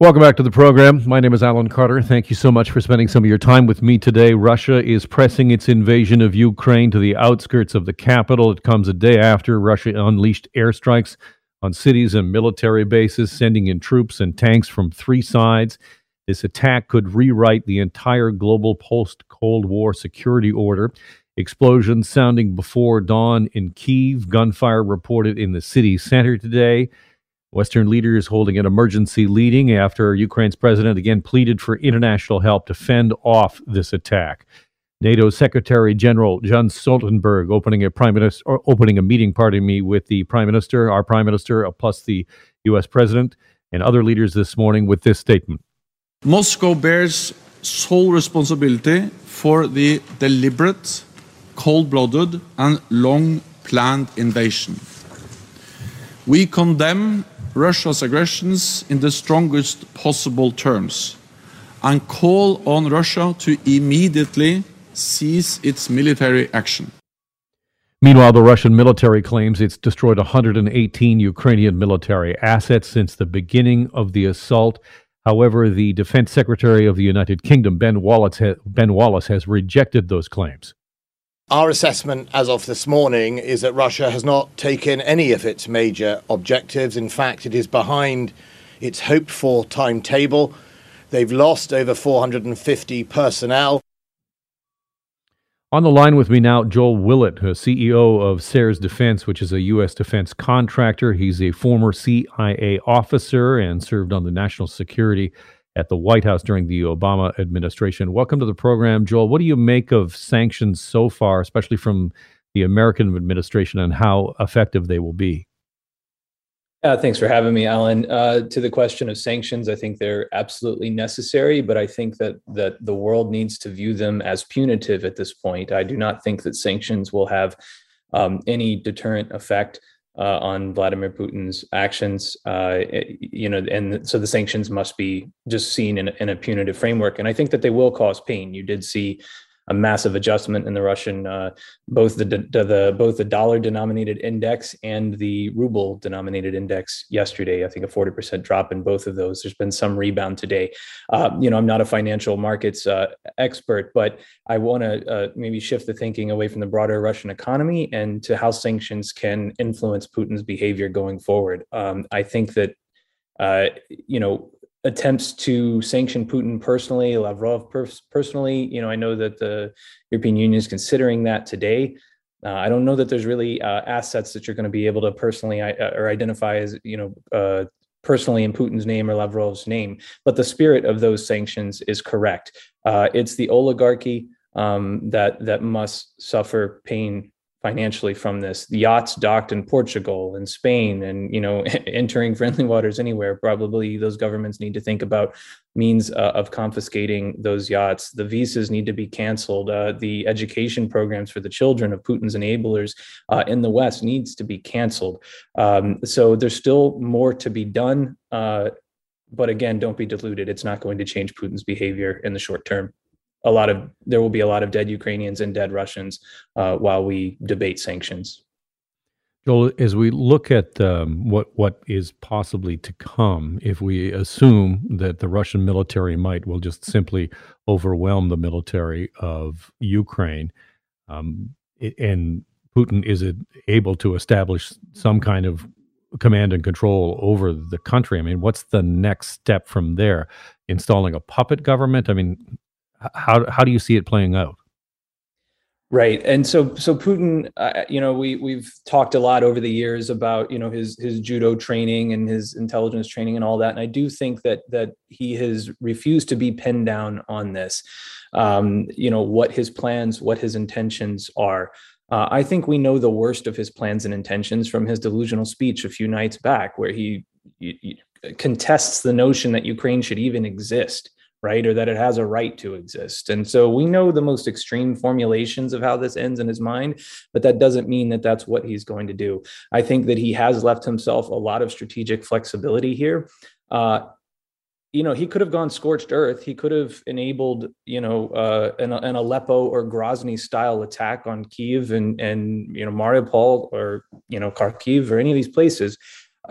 Welcome back to the program. My name is Alan Carter. Thank you so much for spending some of your time with me today. Russia is pressing its invasion of Ukraine to the outskirts of the capital. It comes a day after Russia unleashed airstrikes on cities and military bases, sending in troops and tanks from three sides. This attack could rewrite the entire global post Cold War security order. Explosions sounding before dawn in Kiev, gunfire reported in the city center today. Western leaders holding an emergency meeting after Ukraine's president again pleaded for international help to fend off this attack. NATO Secretary General John Stoltenberg opening a prime minister opening a meeting, pardon me, with the prime minister, our prime minister, uh, plus the U.S. president and other leaders this morning with this statement. Moscow bears sole responsibility for the deliberate, cold-blooded, and long-planned invasion. We condemn Russia's aggressions in the strongest possible terms and call on Russia to immediately cease its military action. Meanwhile, the Russian military claims it's destroyed 118 Ukrainian military assets since the beginning of the assault. However, the defense secretary of the United Kingdom, Ben Wallace, ha- ben Wallace has rejected those claims. Our assessment as of this morning is that Russia has not taken any of its major objectives. In fact, it is behind its hoped for timetable. They've lost over 450 personnel. On the line with me now, Joel Willett, CEO of Sayers Defense, which is a U.S. defense contractor. He's a former CIA officer and served on the national security at the White House during the Obama administration. Welcome to the program, Joel. What do you make of sanctions so far, especially from the American administration, and how effective they will be? Uh, thanks for having me, Alan. Uh, to the question of sanctions, I think they're absolutely necessary, but I think that that the world needs to view them as punitive at this point. I do not think that sanctions will have um, any deterrent effect uh, on Vladimir Putin's actions. Uh, you know, and so the sanctions must be just seen in, in, a punitive framework. And I think that they will cause pain. You did see a massive adjustment in the Russian, uh, both the, the, the both the dollar denominated index and the ruble denominated index yesterday. I think a forty percent drop in both of those. There's been some rebound today. Uh, you know, I'm not a financial markets uh, expert, but I want to uh, maybe shift the thinking away from the broader Russian economy and to how sanctions can influence Putin's behavior going forward. Um, I think that uh, you know attempts to sanction Putin personally, Lavrov pers- personally. You know, I know that the European Union is considering that today. Uh, I don't know that there's really uh, assets that you're going to be able to personally uh, or identify as you know uh, personally in Putin's name or Lavrov's name. But the spirit of those sanctions is correct. Uh, it's the oligarchy um, that that must suffer pain financially from this. Yachts docked in Portugal and Spain and you know entering friendly waters anywhere. Probably those governments need to think about means uh, of confiscating those yachts. The visas need to be canceled. Uh, the education programs for the children of Putin's enablers uh, in the West needs to be canceled. Um, so there's still more to be done. Uh, but again, don't be deluded. It's not going to change Putin's behavior in the short term a lot of there will be a lot of dead Ukrainians and dead Russians uh, while we debate sanctions. Joel, as we look at um, what what is possibly to come, if we assume that the Russian military might will just simply overwhelm the military of Ukraine, um, and Putin is able to establish some kind of command and control over the country. I mean, what's the next step from there? Installing a puppet government? I mean, how how do you see it playing out? Right, and so so Putin, uh, you know, we we've talked a lot over the years about you know his his judo training and his intelligence training and all that, and I do think that that he has refused to be pinned down on this. Um, you know what his plans, what his intentions are. Uh, I think we know the worst of his plans and intentions from his delusional speech a few nights back, where he, he, he contests the notion that Ukraine should even exist right? Or that it has a right to exist. And so we know the most extreme formulations of how this ends in his mind, but that doesn't mean that that's what he's going to do. I think that he has left himself a lot of strategic flexibility here. Uh, you know, he could have gone scorched earth. He could have enabled, you know, uh, an, an Aleppo or Grozny style attack on Kiev and and you know Mariupol or you know Kharkiv or any of these places.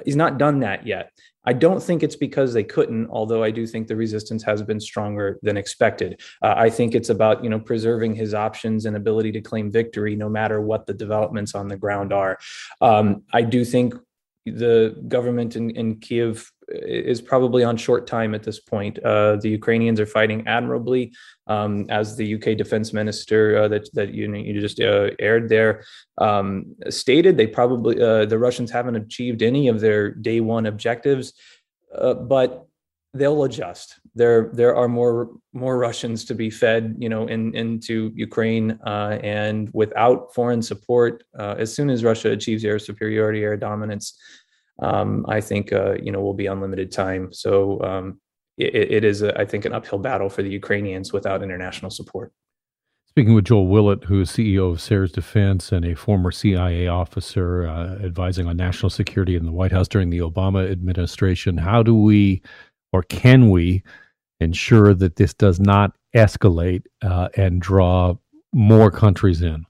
He's not done that yet. I don't think it's because they couldn't, although I do think the resistance has been stronger than expected. Uh, I think it's about you know preserving his options and ability to claim victory, no matter what the developments on the ground are. Um, I do think the government in, in Kiev is probably on short time at this point. Uh, the Ukrainians are fighting admirably, um, as the UK Defense Minister uh, that that you you just uh, aired there um, stated. They probably uh, the Russians haven't achieved any of their day one objectives, uh, but they'll adjust. There there are more more Russians to be fed, you know, in into Ukraine, uh, and without foreign support, as soon as Russia achieves air superiority, air dominance um, I think uh, you know will be unlimited time. So um, it, it is, a, I think, an uphill battle for the Ukrainians without international support. Speaking with Joel Willett, who is CEO of Sayers Defense and a former CIA officer uh, advising on national security in the White House during the Obama administration, how do we or can we ensure that this does not escalate uh, and draw more countries in?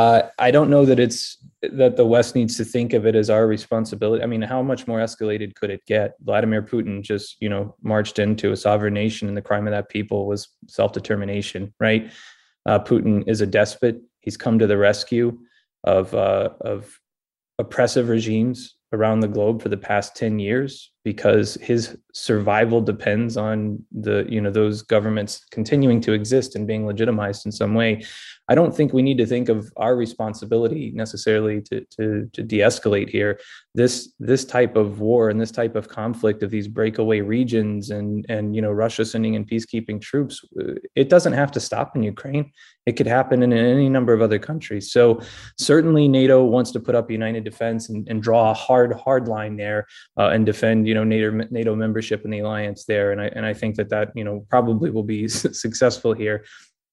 Uh, I don't know that it's that the West needs to think of it as our responsibility. I mean, how much more escalated could it get? Vladimir Putin just, you know, marched into a sovereign nation, and the crime of that people was self-determination, right? Uh, Putin is a despot. He's come to the rescue of uh, of oppressive regimes around the globe for the past 10 years because his survival depends on the you know those governments continuing to exist and being legitimized in some way. I don't think we need to think of our responsibility necessarily to to, to de-escalate here. This this type of war and this type of conflict of these breakaway regions and and you know russia sending in peacekeeping troops it doesn't have to stop in ukraine. It could happen in any number of other countries. So certainly nato wants to put up united defense and, and draw a hard hard line there uh, and defend you know nato nato membership and the alliance there and i and i think that that you know probably will be successful here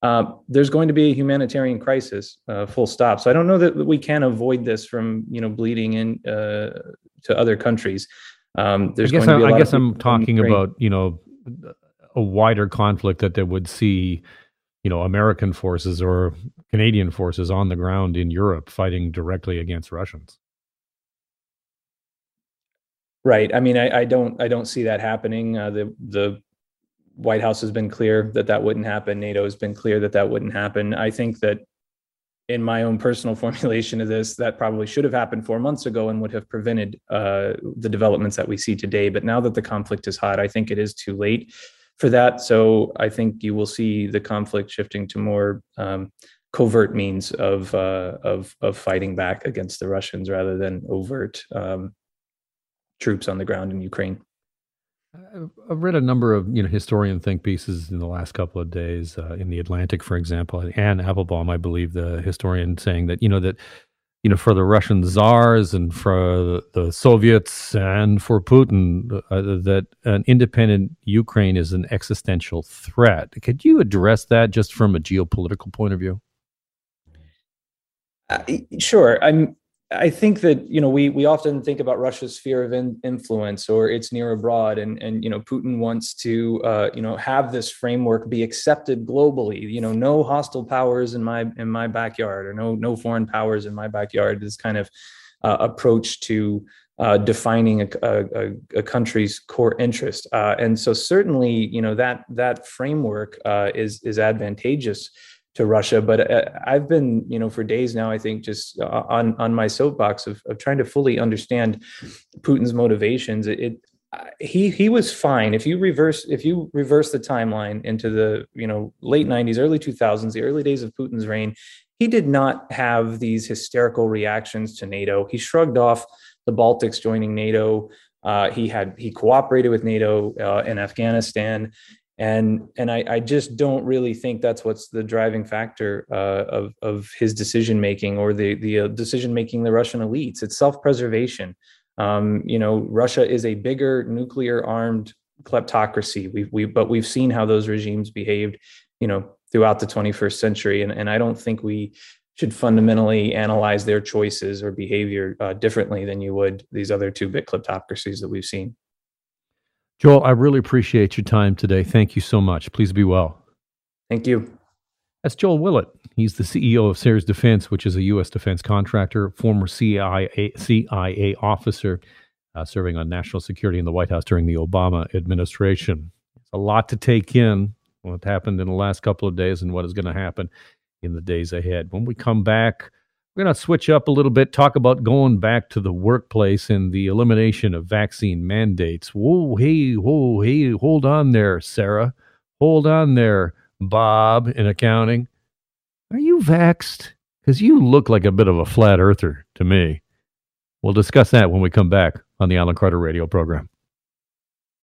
uh, there's going to be a humanitarian crisis, uh, full stop. So I don't know that we can avoid this from you know bleeding in uh, to other countries. Um, there's I guess, I, I guess I'm talking about you know a wider conflict that they would see you know American forces or Canadian forces on the ground in Europe fighting directly against Russians. Right. I mean, I, I don't I don't see that happening. Uh, the the White House has been clear that that wouldn't happen. NATO has been clear that that wouldn't happen. I think that in my own personal formulation of this, that probably should have happened four months ago and would have prevented uh, the developments that we see today. But now that the conflict is hot, I think it is too late for that. So I think you will see the conflict shifting to more um, covert means of uh, of of fighting back against the Russians rather than overt um, troops on the ground in Ukraine. I've read a number of you know historian think pieces in the last couple of days uh, in the Atlantic, for example. Anne Applebaum, I believe, the historian, saying that you know that you know for the Russian czars and for the Soviets and for Putin uh, that an independent Ukraine is an existential threat. Could you address that just from a geopolitical point of view? Uh, sure. I'm I think that you know we we often think about Russia's sphere of in, influence or its near abroad, and and you know Putin wants to uh, you know have this framework be accepted globally. You know, no hostile powers in my in my backyard, or no no foreign powers in my backyard. This kind of uh, approach to uh, defining a, a, a, country's core interest, uh, and so certainly you know that that framework uh, is is advantageous to Russia. But uh, I've been, you know, for days now, I think, just uh, on on my soapbox of, of trying to fully understand Putin's motivations. It, it he he was fine if you reverse if you reverse the timeline into the you know late 90s early 2000s the early days of putin's reign he did not have these hysterical reactions to nato he shrugged off the baltics joining nato uh, he had he cooperated with nato uh, in afghanistan and and I, I just don't really think that's what's the driving factor uh, of of his decision making or the the uh, decision making the Russian elites. It's self preservation. Um, you know, Russia is a bigger nuclear armed kleptocracy. We we but we've seen how those regimes behaved. You know, throughout the 21st century, and and I don't think we should fundamentally analyze their choices or behavior uh, differently than you would these other two bit kleptocracies that we've seen. Joel, I really appreciate your time today. Thank you so much. Please be well. Thank you. That's Joel Willett. He's the CEO of Sayers Defense, which is a U.S. defense contractor, former CIA, CIA officer, uh, serving on national security in the White House during the Obama administration. It's a lot to take in what happened in the last couple of days and what is going to happen in the days ahead. When we come back, we're going to switch up a little bit, talk about going back to the workplace and the elimination of vaccine mandates. Whoa, hey, whoa, hey, hold on there, Sarah. Hold on there, Bob in accounting. Are you vaxed? Because you look like a bit of a flat earther to me. We'll discuss that when we come back on the Alan Carter radio program.